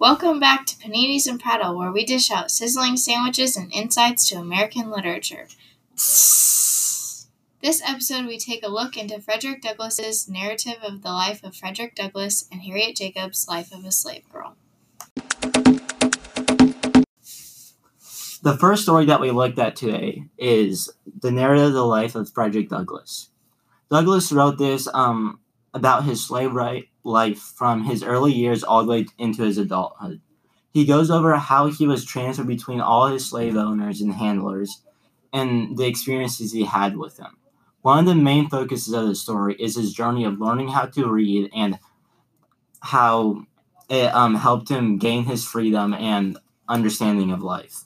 Welcome back to Paninis and Prattle, where we dish out sizzling sandwiches and insights to American literature. This episode, we take a look into Frederick Douglass's narrative of the life of Frederick Douglass and Harriet Jacobs' life of a slave girl. The first story that we looked at today is the narrative of the life of Frederick Douglass. Douglass wrote this um, about his slave right life from his early years all the way into his adulthood. He goes over how he was transferred between all his slave owners and handlers and the experiences he had with them. One of the main focuses of the story is his journey of learning how to read and how it um, helped him gain his freedom and understanding of life.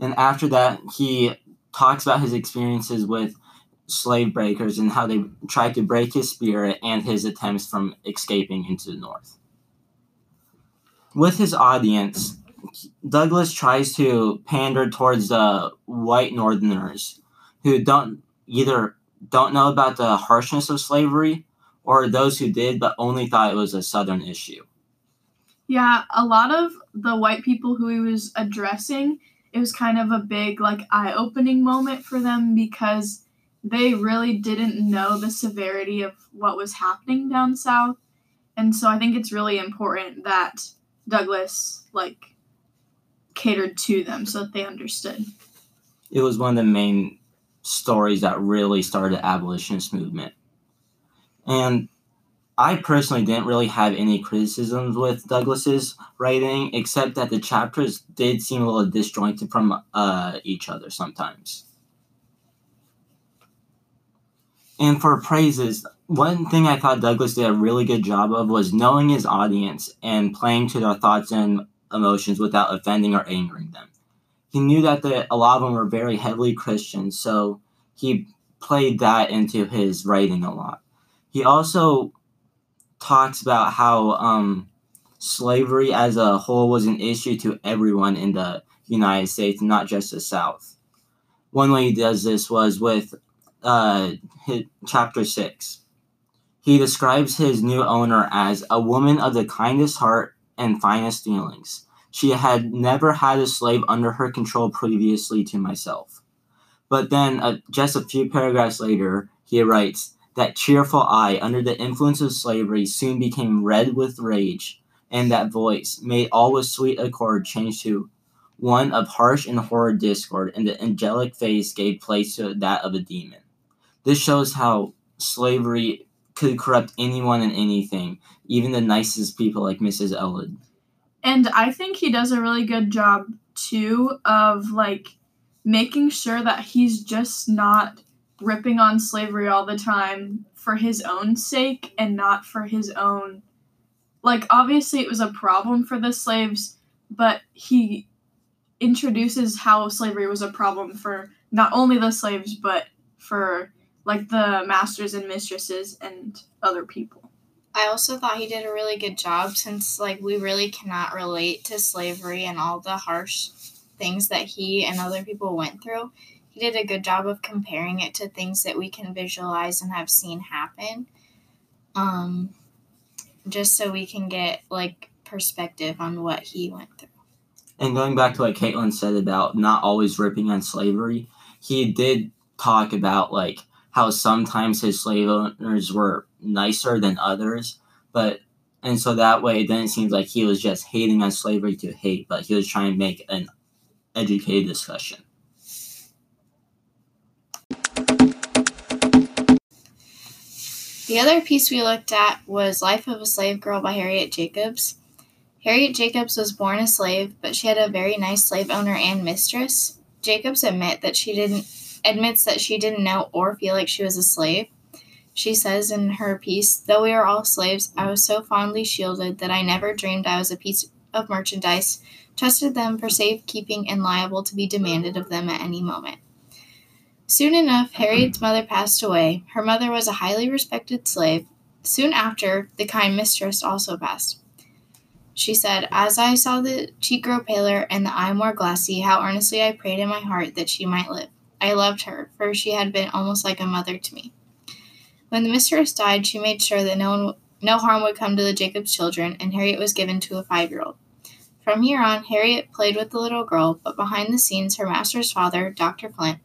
And after that, he talks about his experiences with slave breakers and how they tried to break his spirit and his attempts from escaping into the North. With his audience, Douglass tries to pander towards the white Northerners who don't either don't know about the harshness of slavery or those who did but only thought it was a Southern issue. Yeah, a lot of the white people who he was addressing, it was kind of a big like eye-opening moment for them because they really didn't know the severity of what was happening down south. And so I think it's really important that Douglass like catered to them so that they understood. It was one of the main stories that really started the abolitionist movement. And I personally didn't really have any criticisms with Douglass's writing, except that the chapters did seem a little disjointed from uh, each other sometimes. And for praises, one thing I thought Douglass did a really good job of was knowing his audience and playing to their thoughts and emotions without offending or angering them. He knew that the, a lot of them were very heavily Christian, so he played that into his writing a lot. He also talks about how um, slavery as a whole was an issue to everyone in the United States, not just the South. One way he does this was with uh, his, chapter 6. He describes his new owner as a woman of the kindest heart and finest feelings. She had never had a slave under her control previously to myself. But then, uh, just a few paragraphs later, he writes that cheerful eye, under the influence of slavery, soon became red with rage, and that voice, made all with sweet accord, changed to one of harsh and horrid discord, and the angelic face gave place to that of a demon. This shows how slavery could corrupt anyone and anything, even the nicest people like Mrs. Elwood. And I think he does a really good job too of like making sure that he's just not ripping on slavery all the time for his own sake and not for his own like obviously it was a problem for the slaves but he introduces how slavery was a problem for not only the slaves but for like the masters and mistresses and other people. I also thought he did a really good job since like we really cannot relate to slavery and all the harsh things that he and other people went through. He did a good job of comparing it to things that we can visualize and have seen happen. Um just so we can get like perspective on what he went through. And going back to what Caitlin said about not always ripping on slavery, he did talk about like how sometimes his slave owners were nicer than others, but and so that way it seems like he was just hating on slavery to hate, but he was trying to make an educated discussion. The other piece we looked at was Life of a Slave Girl by Harriet Jacobs. Harriet Jacobs was born a slave, but she had a very nice slave owner and mistress. Jacobs admit that she didn't admits that she didn't know or feel like she was a slave. She says in her piece, Though we are all slaves, I was so fondly shielded that I never dreamed I was a piece of merchandise, trusted them for safekeeping, and liable to be demanded of them at any moment. Soon enough, Harriet's mother passed away. Her mother was a highly respected slave. Soon after, the kind mistress also passed. She said, As I saw the cheek grow paler and the eye more glassy, how earnestly I prayed in my heart that she might live. I loved her, for she had been almost like a mother to me. When the mistress died, she made sure that no one no harm would come to the Jacobs children, and Harriet was given to a five year old. From here on, Harriet played with the little girl, but behind the scenes, her master's father, Dr. Flint,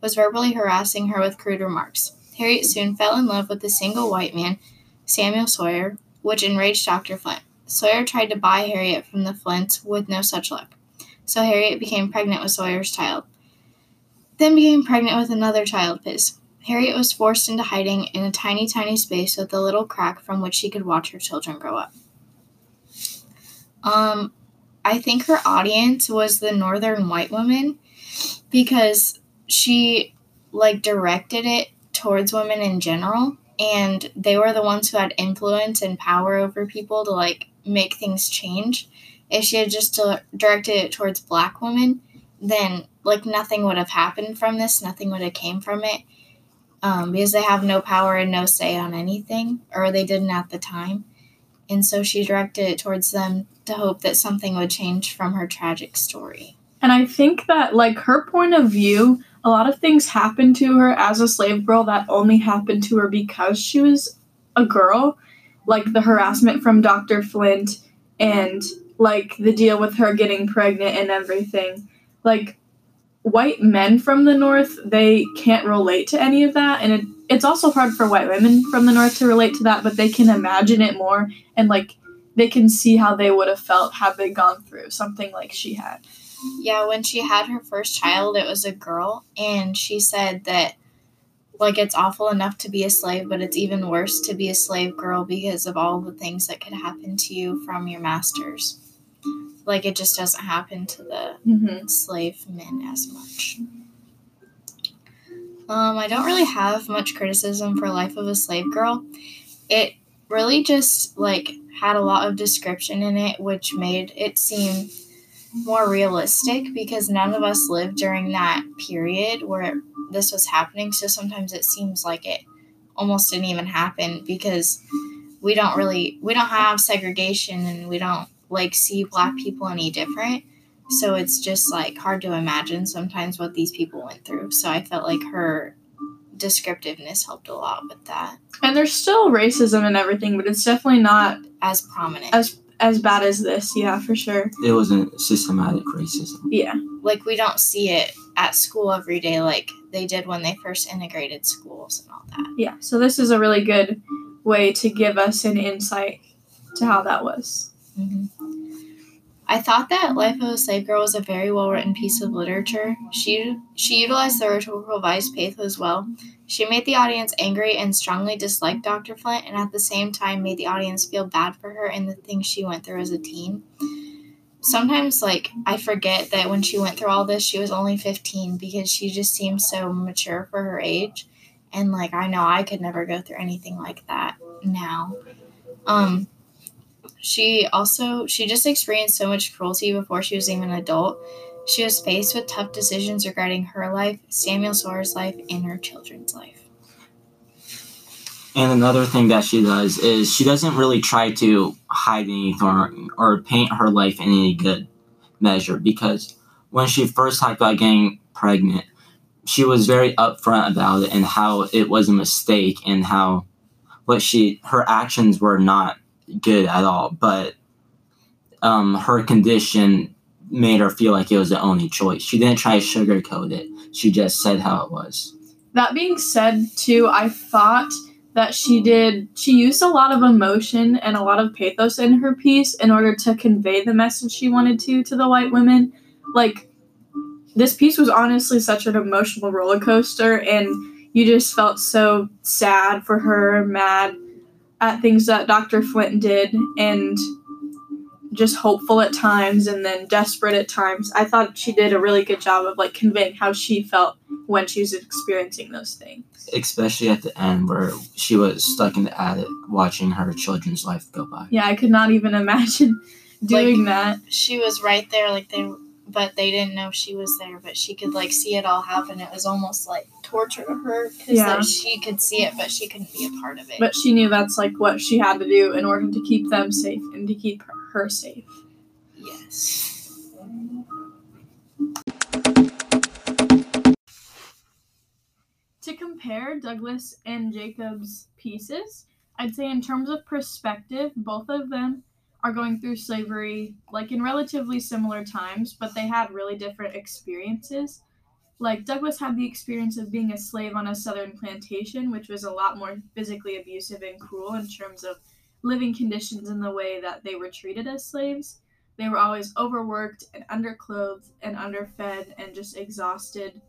was verbally harassing her with crude remarks. Harriet soon fell in love with a single white man, Samuel Sawyer, which enraged Dr. Flint. Sawyer tried to buy Harriet from the Flints with no such luck. So Harriet became pregnant with Sawyer's child. Then became pregnant with another child of his. Harriet was forced into hiding in a tiny, tiny space with a little crack from which she could watch her children grow up. Um, I think her audience was the northern white woman because she like directed it towards women in general and they were the ones who had influence and power over people to like make things change. If she had just directed it towards black women, then like nothing would have happened from this, nothing would have came from it. Um, because they have no power and no say on anything, or they didn't at the time. And so she directed it towards them to hope that something would change from her tragic story. And I think that, like, her point of view, a lot of things happened to her as a slave girl that only happened to her because she was a girl. Like the harassment from Dr. Flint and, like, the deal with her getting pregnant and everything. Like, white men from the North, they can't relate to any of that. And it, it's also hard for white women from the North to relate to that, but they can imagine it more and, like, they can see how they would have felt had they gone through something like she had. Yeah, when she had her first child, it was a girl, and she said that like it's awful enough to be a slave, but it's even worse to be a slave girl because of all the things that could happen to you from your masters. Like it just doesn't happen to the Mm-hmm. slave men as much. Um, I don't really have much criticism for Life of a Slave Girl. It really just like had a lot of description in it, which made it seem more realistic because none of us lived during that period where this was happening. So sometimes it seems like it almost didn't even happen because we don't really we don't have segregation and we don't like see black people any different. So it's just like hard to imagine sometimes what these people went through. So I felt like her descriptiveness helped a lot with that. And there's still racism and everything, but it's definitely not As prominent. as as bad as this. Yeah, for sure. It wasn't systematic racism. Yeah. like we don't see it at school every day like they did when they first integrated schools and all that. Yeah. So this is a really good way to give us an insight to how that was. Hmm I thought that Life of a Slave Girl was a very well written piece of literature. She she utilized the rhetorical device pathos well. She made the audience angry and strongly disliked Dr. Flint, and at the same time made the audience feel bad for her and the things she went through as a teen. Sometimes, like, I forget that when she went through all this, she was only 15 because she just seems so mature for her age. And, like, I know I could never go through anything like that now. Um, she also she just experienced so much cruelty before she was even an adult. She was faced with tough decisions regarding her life, Samuel Sawyer's life, and her children's life. And another thing that she does is she doesn't really try to hide anything or, or paint her life in any good measure because when she first talked about getting pregnant, she was very upfront about it and how it was a mistake and how what she her actions were not good at all. But um, her condition made her feel like it was the only choice. She didn't try to sugarcoat it. She just said how it was. That being said, too, I thought that she did she used a lot of emotion and a lot of pathos in her piece in order to convey the message she wanted to to the white women. Like this piece was honestly such an emotional roller coaster and you just felt so sad for her, mad at things that Dr. Flint did and just hopeful at times and then desperate at times. I thought she did a really good job of like conveying how she felt when she was experiencing those things. Especially at the end where she was stuck in the attic watching her children's life go by. Yeah, I could not even imagine doing that. She was right there, like they, but they didn't know she was there. But she could like see it all happen. It was almost like torture to her because Yeah. she could see it, but she couldn't be a part of it. But she knew that's like what she had to do in order to keep them safe and to keep her safe. yes, To compare Douglass and Jacob's pieces, I'd say in terms of perspective, both of them are going through slavery like in relatively similar times, but they had really different experiences. Like Douglass had the experience of being a slave on a southern plantation, which was a lot more physically abusive and cruel in terms of living conditions and the way that they were treated as slaves. They were always overworked and underclothed and underfed and just exhausted.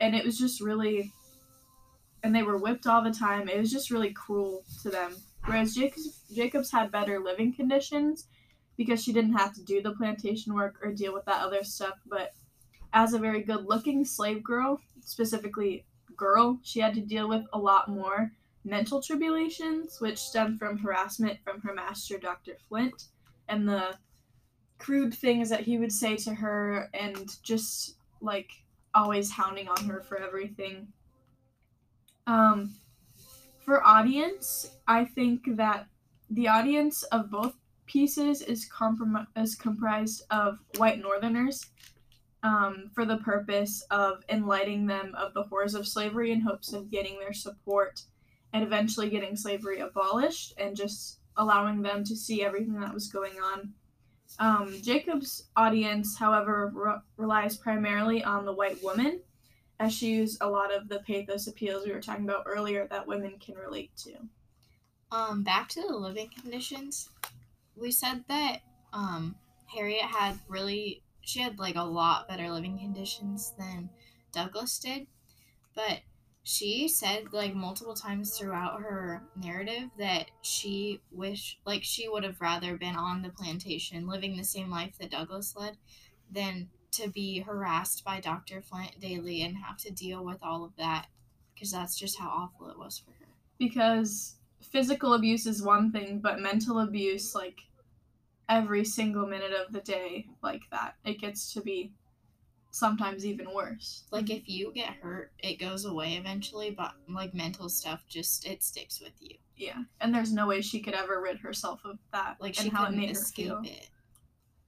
And it was just really and they were whipped all the time. It was just really cruel to them. Whereas Jacobs, Jacobs had better living conditions because she didn't have to do the plantation work or deal with that other stuff. But as a very good looking slave girl, specifically girl, she had to deal with a lot more mental tribulations, which stemmed from harassment from her master, Dr. Flint, and the crude things that he would say to her, and just like always hounding on her for everything. Um, for audience, I think that the audience of both pieces is, comprom- is comprised of white Northerners um, for the purpose of enlightening them of the horrors of slavery in hopes of getting their support and eventually getting slavery abolished and just allowing them to see everything that was going on. Um, Jacob's audience, however, re- relies primarily on the white woman as she used a lot of the pathos appeals we were talking about earlier that women can relate to. Um, back to the living conditions. We said that um, Harriet had really she had like a lot better living conditions than Douglass did, but she said like multiple times throughout her narrative that she wished like she would have rather been on the plantation living the same life that Douglass led than to be harassed by Dr. Flint daily and have to deal with all of that because that's just how awful it was for her. Because physical abuse is one thing, but mental abuse, like every single minute of the day, like that, it gets to be sometimes even worse. Like if you get hurt, it goes away eventually, but like mental stuff just it sticks with you. Yeah, and there's no way she could ever rid herself of that, Like and she how it couldn't made her escape feel. it.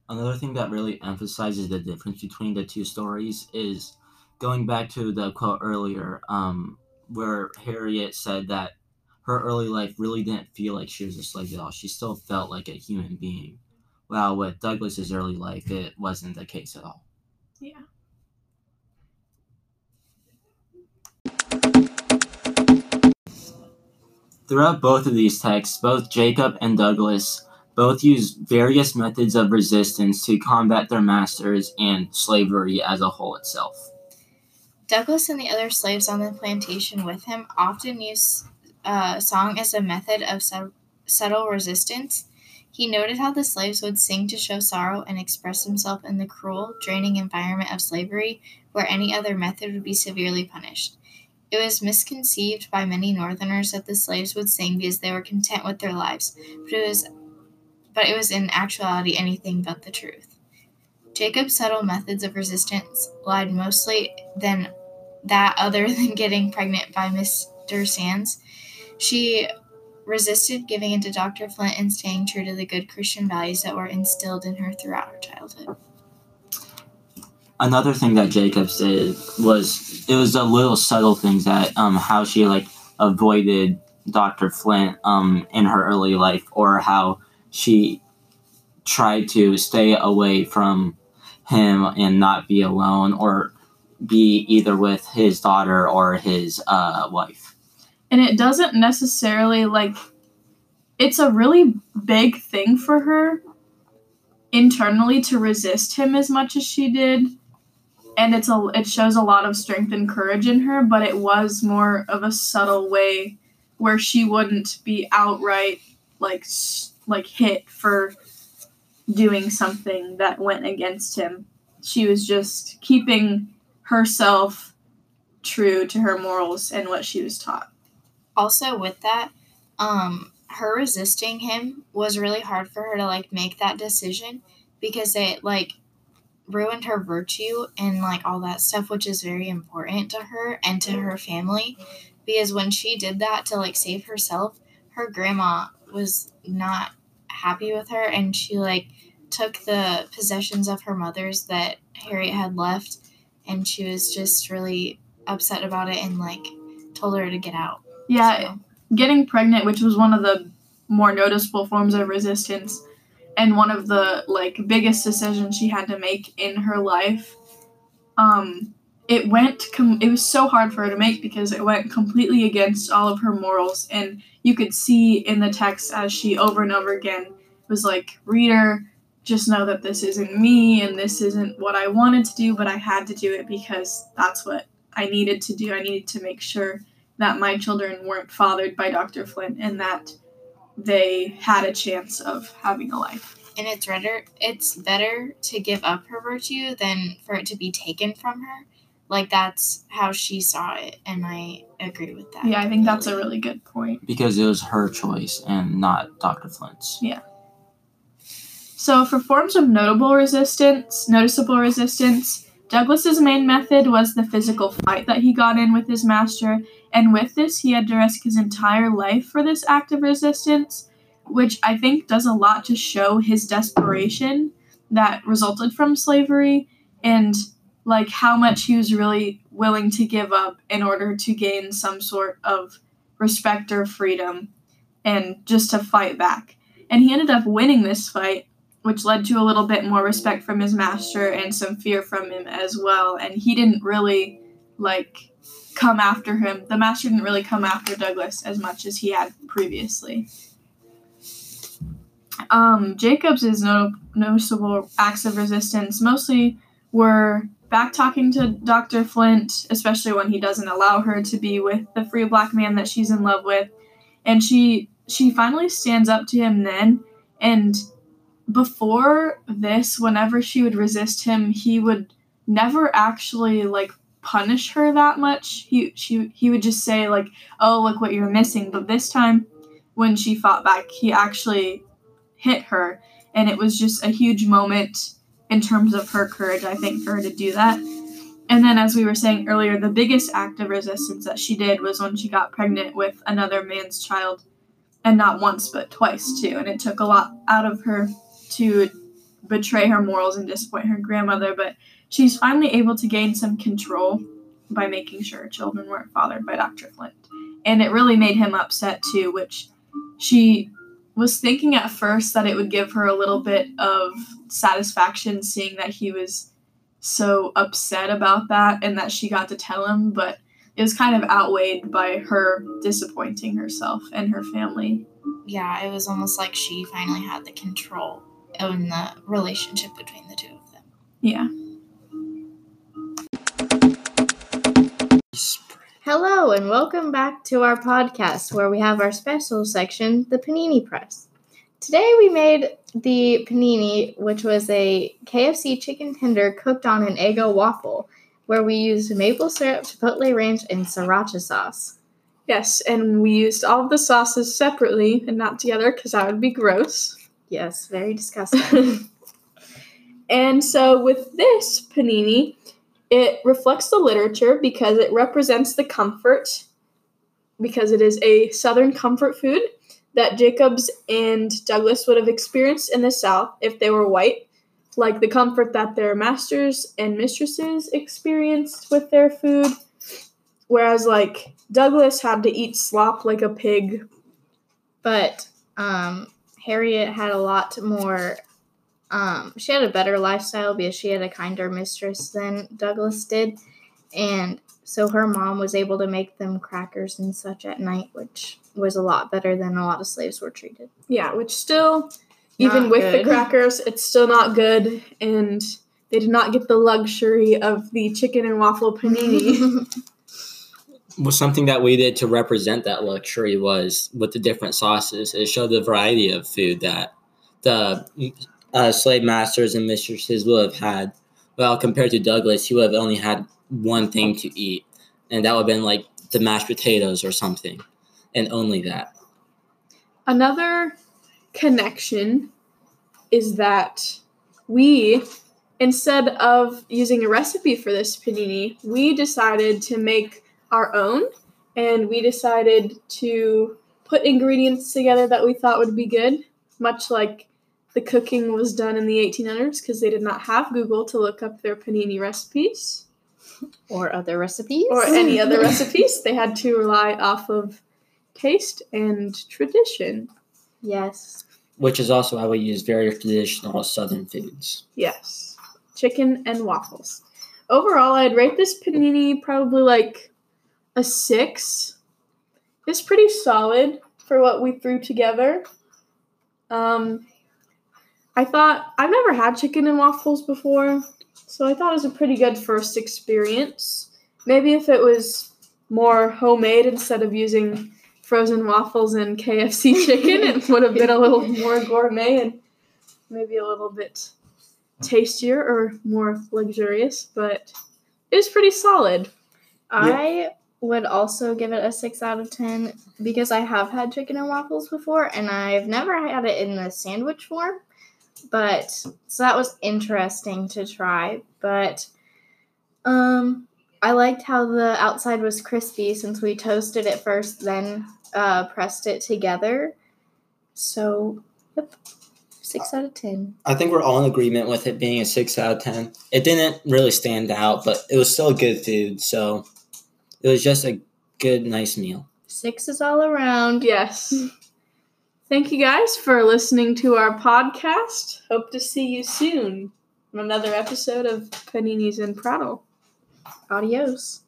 Another thing that really emphasizes the difference between the two stories is going back to the quote earlier, um, where Harriet said that her early life really didn't feel like she was a slave at all. She still felt like a human being. While with Douglass's early life, it wasn't the case at all. Yeah. Throughout both of these texts, both Jacob and Douglass both use various methods of resistance to combat their masters and slavery as a whole itself. Douglass and the other slaves on the plantation with him often used uh, song as a method of sub- subtle resistance. He noted how the slaves would sing to show sorrow and express themselves in the cruel, draining environment of slavery, where any other method would be severely punished. It was misconceived by many Northerners that the slaves would sing because they were content with their lives, but it was, but it was in actuality anything but the truth. Jacob's subtle methods of resistance lied mostly than that other than getting pregnant by Mr. Sands. She resisted giving in to Dr. Flint and staying true to the good Christian values that were instilled in her throughout her childhood. Another thing that Jacobs did was it was the little subtle things that um how she like avoided Dr. Flint um in her early life or how she tried to stay away from him and not be alone or be either with his daughter or his uh wife. And it doesn't necessarily like it's a really big thing for her internally to resist him as much as she did. And it's a it shows a lot of strength and courage in her but it was more of a subtle way where she wouldn't be outright like like hit for doing something that went against him. She was just keeping herself true to her morals and what she was taught Also, with that, um, her resisting him was really hard for her to like make that decision because it like ruined her virtue and like all that stuff, which is very important to her and to her family. Because when she did that to like save herself, her grandma was not happy with her and she like took the possessions of her mother's that Harriet had left and she was just really upset about it and like told her to get out. Yeah So- getting pregnant, which was one of the more noticeable forms of resistance and one of the like biggest decisions she had to make in her life. Um, it went com- it was so hard for her to make because it went completely against all of her morals and you could see in the text as she over and over again was like reader just know that this isn't me and this isn't what I wanted to do but I had to do it because that's what I needed to do I needed to make sure that my children weren't fathered by Dr. Flint and that they had a chance of having a life and it's better it's better to give up her virtue than for it to be taken from her like that's how she saw it and i agree with that yeah i think that's a really good point because it was her choice and not Dr. Flint's. Yeah. So, for forms of notable resistance, noticeable resistance, Douglass's main method was the physical fight that he got in with his master, and with this, he had to risk his entire life for this act of resistance, which I think does a lot to show his desperation that resulted from slavery and like how much he was really willing to give up in order to gain some sort of respect or freedom and just to fight back. And he ended up winning this fight which led to a little bit more respect from his master and some fear from him as well. And he didn't really like come after him. The master didn't really come after Douglass as much as he had previously. Um, Jacobs' no- noticeable acts of resistance mostly were back talking to Dr. Flint, especially when he doesn't allow her to be with the free black man that she's in love with. And she she finally stands up to him then and before this, whenever she would resist him, he would never actually like punish her that much. He she he would just say like, "Oh, look what you're missing." But this time, when she fought back, he actually hit her, and it was just a huge moment in terms of her courage. I think for her to do that. And then, as we were saying earlier, the biggest act of resistance that she did was when she got pregnant with another man's child, and not once but twice too. And it took a lot out of her to betray her morals and disappoint her grandmother, but she's finally able to gain some control by making sure her children weren't fathered by Dr. Flint. And it really made him upset too, which she was thinking at first that it would give her a little bit of satisfaction seeing that he was so upset about that and that she got to tell him, but it was kind of outweighed by her disappointing herself and her family. yeah it was almost like she finally had the control in the relationship between the two of them Yeah. Hello, and welcome back to our podcast where we have our special section, the Panini Press. Today we made the panini, which was a KFC chicken tender cooked on an Eggo waffle, where we used maple syrup, chipotle ranch, and sriracha sauce. Yes, and we used all of the sauces separately and not together because that would be gross. Yes, very disgusting. and so with this panini, it reflects the literature because it represents the comfort, because it is a Southern comfort food that Jacobs and Douglass would have experienced in the South if they were white, like the comfort that their masters and mistresses experienced with their food. Whereas, like, Douglass had to eat slop like a pig. but um, Harriet had a lot more. Um, she had a better lifestyle because she had a kinder mistress than Douglass did, and so her mom was able to make them crackers and such at night, which was a lot better than a lot of slaves were treated. Yeah, which still, even Not with good. the crackers, it's still not good, and they did not get the luxury of the chicken and waffle panini. Well, something that we did to represent that luxury was with the different sauces. It showed the variety of food that the uh, slave masters and mistresses would have had. Well, compared to Douglass, he would have only had one thing to eat, and that would have been like the mashed potatoes or something, and only that. Another connection is that we, instead of using a recipe for this panini, we decided to make our own, and we decided to put ingredients together that we thought would be good, much like the cooking was done in the 1800s because they did not have Google to look up their panini recipes or other recipes. or any other recipes. They had to rely off of taste and tradition. Yes. Which is also how we use very traditional Southern foods. Yes. Chicken and waffles. Overall, I'd rate this panini probably like a six. It's pretty solid for what we threw together. Um, I thought I've never had chicken and waffles before, so I thought it was a pretty good first experience. Maybe if it was more homemade instead of using frozen waffles and KFC chicken, it would have been a little more gourmet and maybe a little bit tastier or more luxurious, but it was pretty solid. I would also give it a 6 out of 10 because I have had chicken and waffles before and I've never had it in the sandwich form. But so that was interesting to try, but um I liked how the outside was crispy since we toasted it first then uh pressed it together. So, yep. 6 out of 10. I think we're all in agreement with it being a six out of ten. It didn't really stand out, but it was still good food, so it was just a good, nice meal. 6 is all around. Yes. Thank you guys for listening to our podcast. Hope to see you soon on another episode of Paninis and Prattle. Adios.